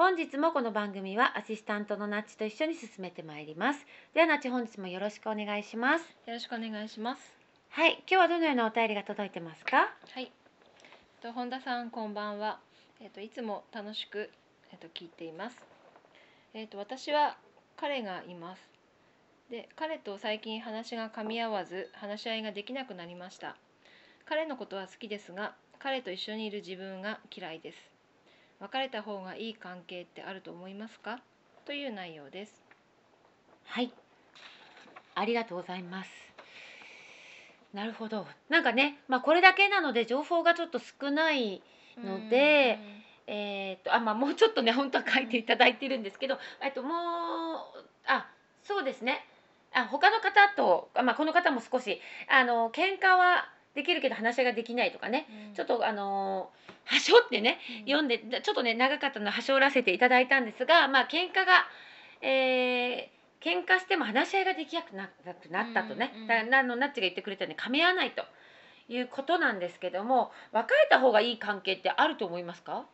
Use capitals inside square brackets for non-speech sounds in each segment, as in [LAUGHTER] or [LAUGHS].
本日もこの番組はアシスタントのナッチと一緒に進めてまいります。ではナッチ本日もよろしくお願いします。よろしくお願いします。はい、今日はどのようなお便りが届いてますか？はい。と本田さんこんばんは。えっといつも楽しくえっと聞いています。えっと私は彼がいます。で彼と最近話が噛み合わず話し合いができなくなりました。彼のことは好きですが、彼と一緒にいる自分が嫌いです。別れた方がいい関係ってあると思いますか？という内容です。はい。ありがとうございます。なるほど。なんかね、まあこれだけなので情報がちょっと少ないので、えーっとあまあもうちょっとね本当は書いていただいてるんですけど、えっともうあそうですね。あ他の方とあまあこの方も少しあの喧嘩はできるけど話し合いができないとかね、うん。ちょっとあのはしょってね読んでちょっとね長かったのではしょらせていただいたんですがまあ喧嘩がえー喧嘩しても話し合いができなくなくなったとね、うんうんだからあのナッチが言ってくれたように噛み合わないということなんですけども別れた方がいい関係ってあると思いますか、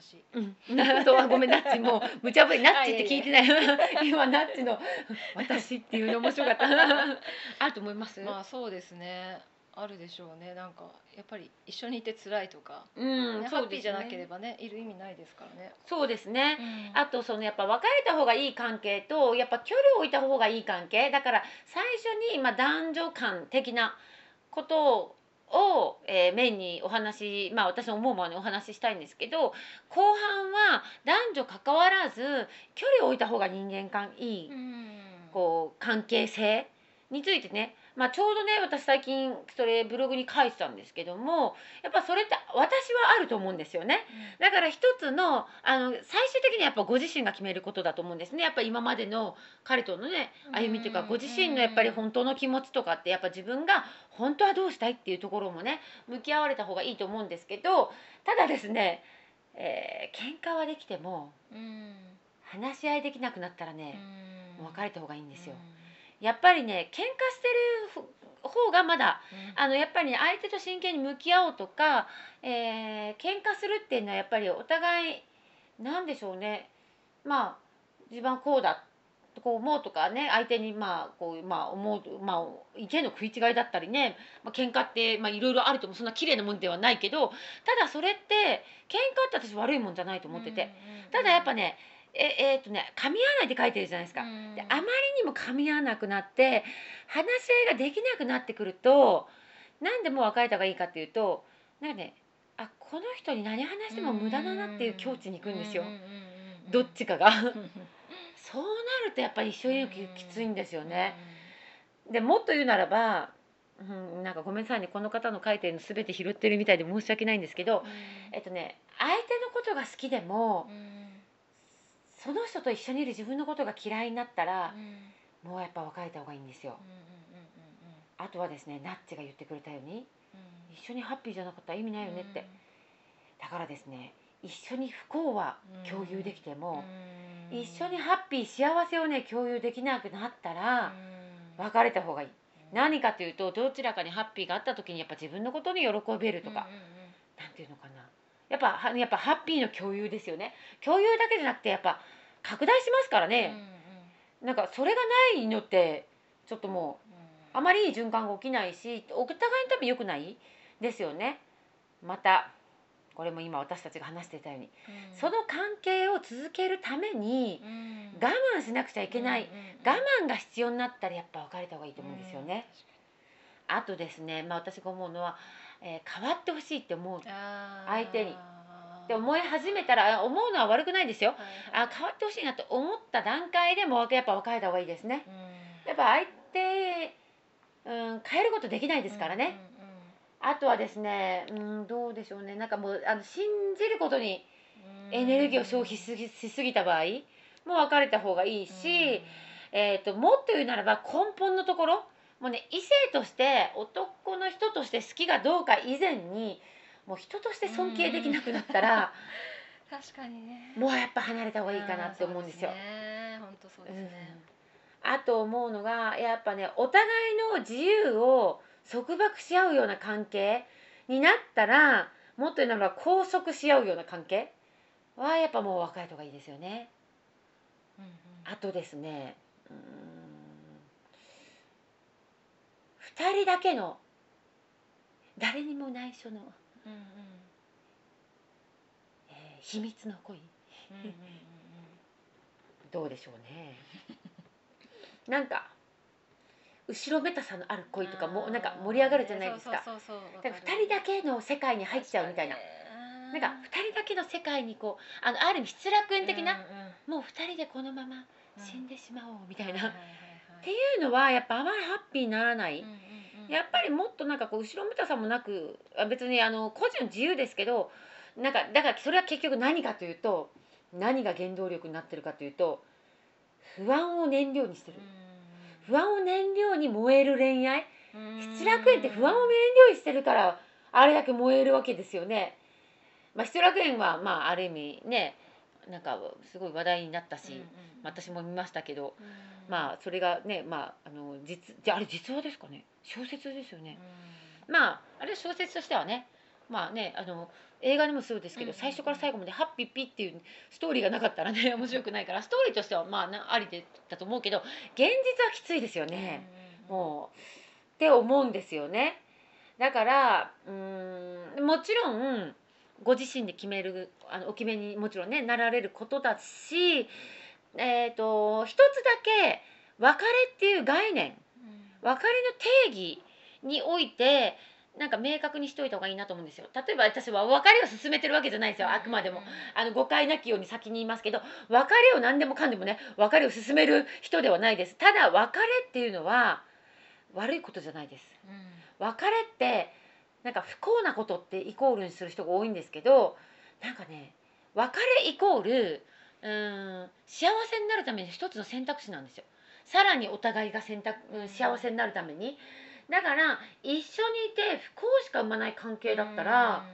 私。うん、[LAUGHS] そうはごめんナッチもう無茶ぶりナッチって聞いてない。[LAUGHS] 今ナッチの「私」っていうの面白かった。[LAUGHS] あると思います、まあそうですね。あるでしょうね。なんかやっぱり一緒にいて辛いとか、うんねハッピーじゃなければねいる意味ないですからね。そうですね、ああとそのやっぱ別れた方がいい関係とやっぱ距離を置いた方がいい関係。だから最初にまあ男女間的なことを、えーメインにお話まあ私の思うままにお話ししたいんですけど後半は男女関わらず距離を置いた方が人間関いいこう関係性についてね、まあ、ちょうどね私最近それブログに書いてたんですけどもやっぱそれって私はあると思うんですよね。だから一つのあの最終的にはやっぱご自身が決めることだと思うんですね。やっぱ今までの彼とのね歩みというかうんご自身のやっぱり本当の気持ちとかってやっぱ自分が本当はどうしたいっていうところもね向き合われた方がいいと思うんですけどただですね、えー喧嘩はできてもうん。話し合いできなくなったらね、もう別れた方がいいんでですよ。やっぱりね喧嘩してる方がまだあのやっぱりね相手と真剣に向き合おうとか、えー、喧嘩するっていうのはやっぱりお互いなんでしょうね。まあ自分はこうだとこう思うとかね相手にまあこうまあ思うまあ意見の食い違いだったりね、まあ喧嘩ってまあいろいろあるともそんな綺麗なもんではないけどただそれって喧嘩って私悪いもんじゃないと思ってて、ただやっぱねええーっとね噛み合わないって書いてるじゃないですか。であまりにも噛み合わなくなって話し合いができなくなってくるとなんでもう別れた方がいいかっていうとなんかねあこの人に何話しても無駄だなっていう境地に行くんですよ、どっちかが。[LAUGHS] そうなるとやっぱり一緒にいるのきついんですよね、でもっと言うならば、うん、なんかごめんなさいねこの方の書いてるの全て拾ってるみたいで申し訳ないんですけどえっとね相手のことが好きでもその人と一緒にいる自分のことが嫌いになったらもうやっぱ別れた方がいいんですよ。あとはですねナッチが言ってくれたように一緒にハッピーじゃなかったら意味ないよねって。だからですね一緒に不幸は共有できても一緒にハッピー幸せをね共有できなくなったら別れた方がいい。何かというとどちらかにハッピーがあった時にやっぱ自分のことに喜べるとか、なんていうのかなやっぱはやっぱハッピーの共有ですよね。共有だけじゃなくてやっぱ拡大しますからね、なんかそれがないのってちょっともうあまりいい循環が起きないしお互いに多分良くない？ですよね。またこれも今私たちが話していたように、その関係を続けるために我慢しなくちゃいけない、我慢が必要になったらやっぱ別れた方がいいと思うんですよね。あとですね、まあ、私が思うのは、えー変わってほしいって思う。相手に。って思い始めたらあ思うのは悪くないですよ。あ変わってほしいなと思った段階でもやっぱ別れた方がいいですね。やっぱ相手、うん、変えることできないですからね。あとはですね、うん、どうでしょうね。なんかもうあの信じることにエネルギーを消費しすぎしすぎた場合もう別れた方がいいし、えー、ともっと言うならば根本のところもうね異性として男の人として好きがどうか以前にもう人として尊敬できなくなったら、[LAUGHS] 確かにね。もうやっぱ離れた方がいいかなって思うんですよ。本当そうですね。あと思うのがやっぱねお互いの自由を束縛し合うような関係になったらもっと言うならば拘束し合うような関係はやっぱもう別れた方がいいですよね。あとですねうーん2人だけの誰にも内緒の、えー秘密の恋。どうでしょうね。なんか後ろめたさのある恋とかもなんか盛り上がるじゃないですか。そうそうそうだから2人だけの世界に入っちゃうみたいな。なんか2人だけの世界にこうあのある意味失楽園的な、もう2人でこのまま死んでしまおうみたいな、っていうのはやっぱあまりハッピーにならない、やっぱりもっとなんかこう後ろめたさもなくあ別にあの個人の自由ですけどなんかだからそれは結局何かというと何が原動力になってるかというと不安を燃料にしてる。不安を燃料に燃える恋愛。失楽園って不安を燃料にしてるからあれだけ燃えるわけですよね。まあ、失楽園はまあある意味ねなんかすごい話題になったし、私も見ましたけど、まあそれがねまああの実じゃああれ実話ですかね小説ですよね。まああれ小説としてはねまあねあの映画でもそうですけど、うん最初から最後までハッピーピっていうストーリーがなかったらね [LAUGHS] 面白くないからストーリーとしてはまあなありでだと思うけど現実はきついですよね。もうって思うんですよね。だからうーんもちろんご自身で決めるあのお決めにもちろんねなられることだし、えー、と一つだけ別れっていう概念別れの定義においてなんか明確にしておいた方がいいなと思うんですよ。例えば私は別れを進めてるわけじゃないですよ。あくまでも。あの誤解なきように先に言いますけど別れを何でもかんでもね別れを進める人ではないです。ただ別れっていうのは悪いことじゃないです。別れってなんか不幸なことってイコールにする人が多いんですけどなんかね別れイコールうーん幸せになるために一つの選択肢なんですよ。さらにお互いが選択うん幸せになるために。だから一緒にいて不幸しか生まない関係だったら、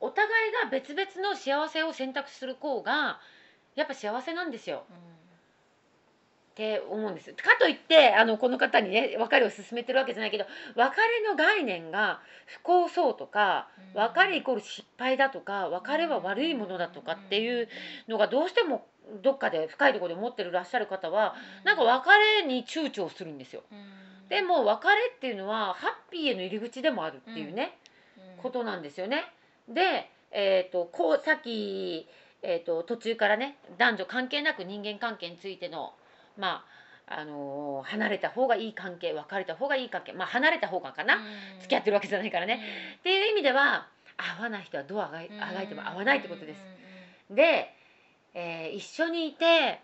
お互いが別々の幸せを選択する方がやっぱ幸せなんですよって思うんです。かといってあのこの方にね別れを進めてるわけじゃないけど別れの概念が不幸そうとか別れイコール失敗だとか別れは悪いものだとかっていうのがどうしてもどっかで深いところで持ってるらっしゃる方はなんか別れに躊躇するんですよ。でも別れっていうのはハッピーへの入り口でもあるっていうね、ことなんですよね。で、えー、とこうさっき、えー、と途中からね男女関係なく人間関係についてのまああのー離れた方がいい関係別れた方がいい関係まあ離れた方がかな、付き合ってるわけじゃないからね、っていう意味では合わない人はどうあがいあがいても合わないってことです。で、えー一緒にいて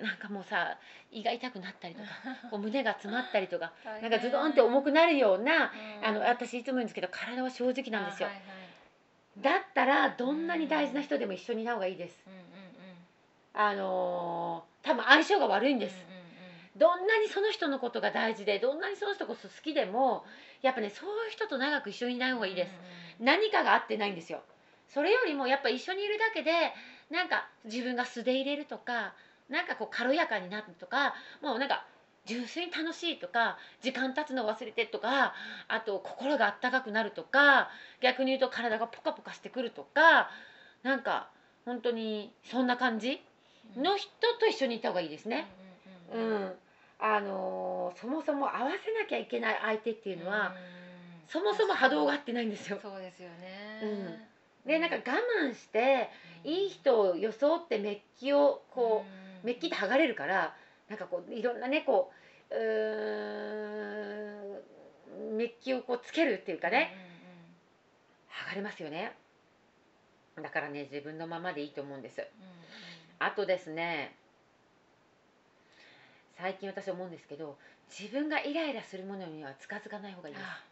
なんかもうさ胃が痛くなったりとか [LAUGHS] こう胸が詰まったりとかなんかズドンって重くなるようなあの私いつも言うんですけど体は正直なんですよ。だったらどんなに大事な人でも一緒にいた方がいいです。あのー多分相性が悪いんです。どんなにその人のことが大事でどんなにその人こそ好きでもやっぱねそういう人と長く一緒にいない方がいいです。何かが合ってないんですよ。それよりもやっぱ一緒にいるだけでなんか自分が素で入れるとかなんかこう軽やかになるとかもうなんか純粋に楽しいとか時間経つの忘れてとかあと心があったかくなるとか逆に言うと体がポカポカしてくるとかなんか本当にそんな感じ？の人と一緒にいた方がいいですね。ううんん、あのーそもそも合わせなきゃいけない相手っていうのは、そもそも波動が合ってないんですよ。そうですよね。うん。でなんか我慢していい人を装ってメッキをこうメッキって剥がれるからなんかこういろんなねこううーんメッキをこうつけるっていうかね、剥がれますよね。だからね自分のままでいいと思うんですあとですね。最近私思うんですけど自分がイライラするものには近づかない方がいいであ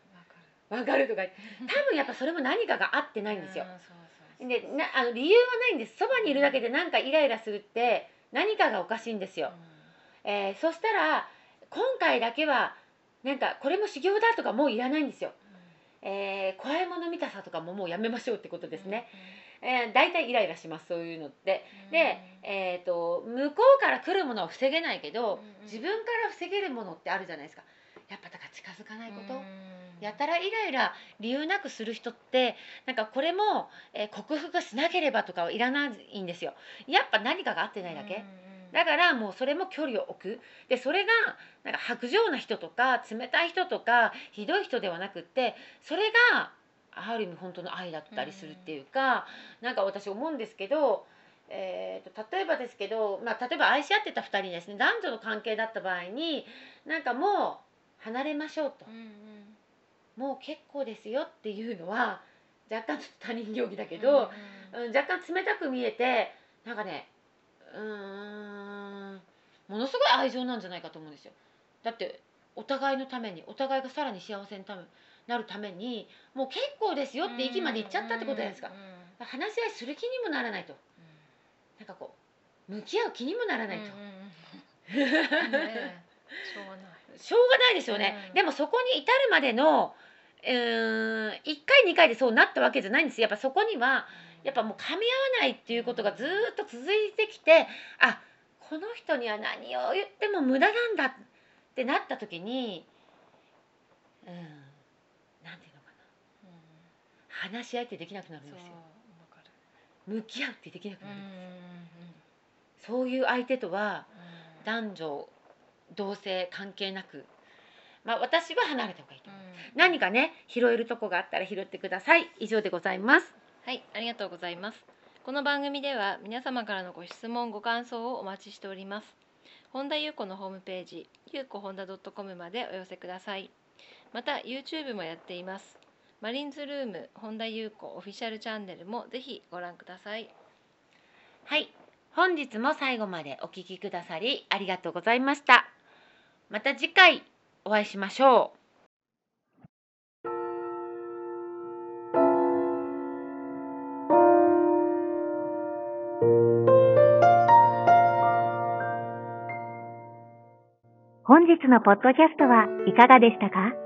すわかるとか [LAUGHS] 多分やっぱそれも何かが合ってないんですよ。でなあの理由はないんです。そばにいるだけでなんかイライラするって何かがおかしいんですよ、えーそしたら今回だけはなんかこれも修行だとかもういらないんですよ、えー怖いもの見たさとかももうやめましょうってことですね、えー、大体イライラしますそういうのって。で、えー、と向こうから来るものは防げないけど自分から防げるものってあるじゃないですか。やっぱだから近づかないこと、やたらイライラ理由なくする人ってなんかこれも、えー克服しなければとかはいらないんですよ。やっぱ何かが合ってないだけ、だからもうそれも距離を置く。でそれがなんか薄情な人とか冷たい人とかひどい人ではなくってそれがある意味本当の愛だったりするっていうか、なんか私思うんですけど、えー、と例えばですけど、まあ、例えば愛し合ってた2人ですね。男女の関係だった場合になんかもう離れましょうと、もう結構ですよっていうのは若干ちょっと他人行儀だけど、うん、若干冷たく見えてなんかねうーんものすごい愛情なんじゃないかと思うんですよ。だってお互いのためにお互いがさらに幸せにためなるためにもう結構ですよって域まで行っちゃったってことじゃないですか。話し合いする気にもならないと。なんかこう向き合う気にもならないと、しょうがないしょうがないですよね、うん。でもそこに至るまでのうーん1回2回でそうなったわけじゃないんですよ。やっぱそこにはやっぱもう噛み合わないっていうことがずーっと続いてきてあこの人には何を言っても無駄なんだってなった時にうん話し合いってできなくなるんですよ。向き合うってできなくるなる。んです、そういう相手とはう男女同性関係なくまあ私は離れた方がいいと思う、ん。何かね拾えるとこがあったら拾ってください。以上でございます。はい、ありがとうございます。この番組では皆様からのご質問、ご感想をお待ちしております。本田裕子のホームページ、ゆうこ本田 .com までお寄せください。また YouTube もやっています。マリンズルーム本田裕子オフィシャルチャンネルもぜひご覧ください。はい。本日も最後までお聞きくださりありがとうございました。また次回お会いしましょう。本日のポッドキャストはいかがでしたか？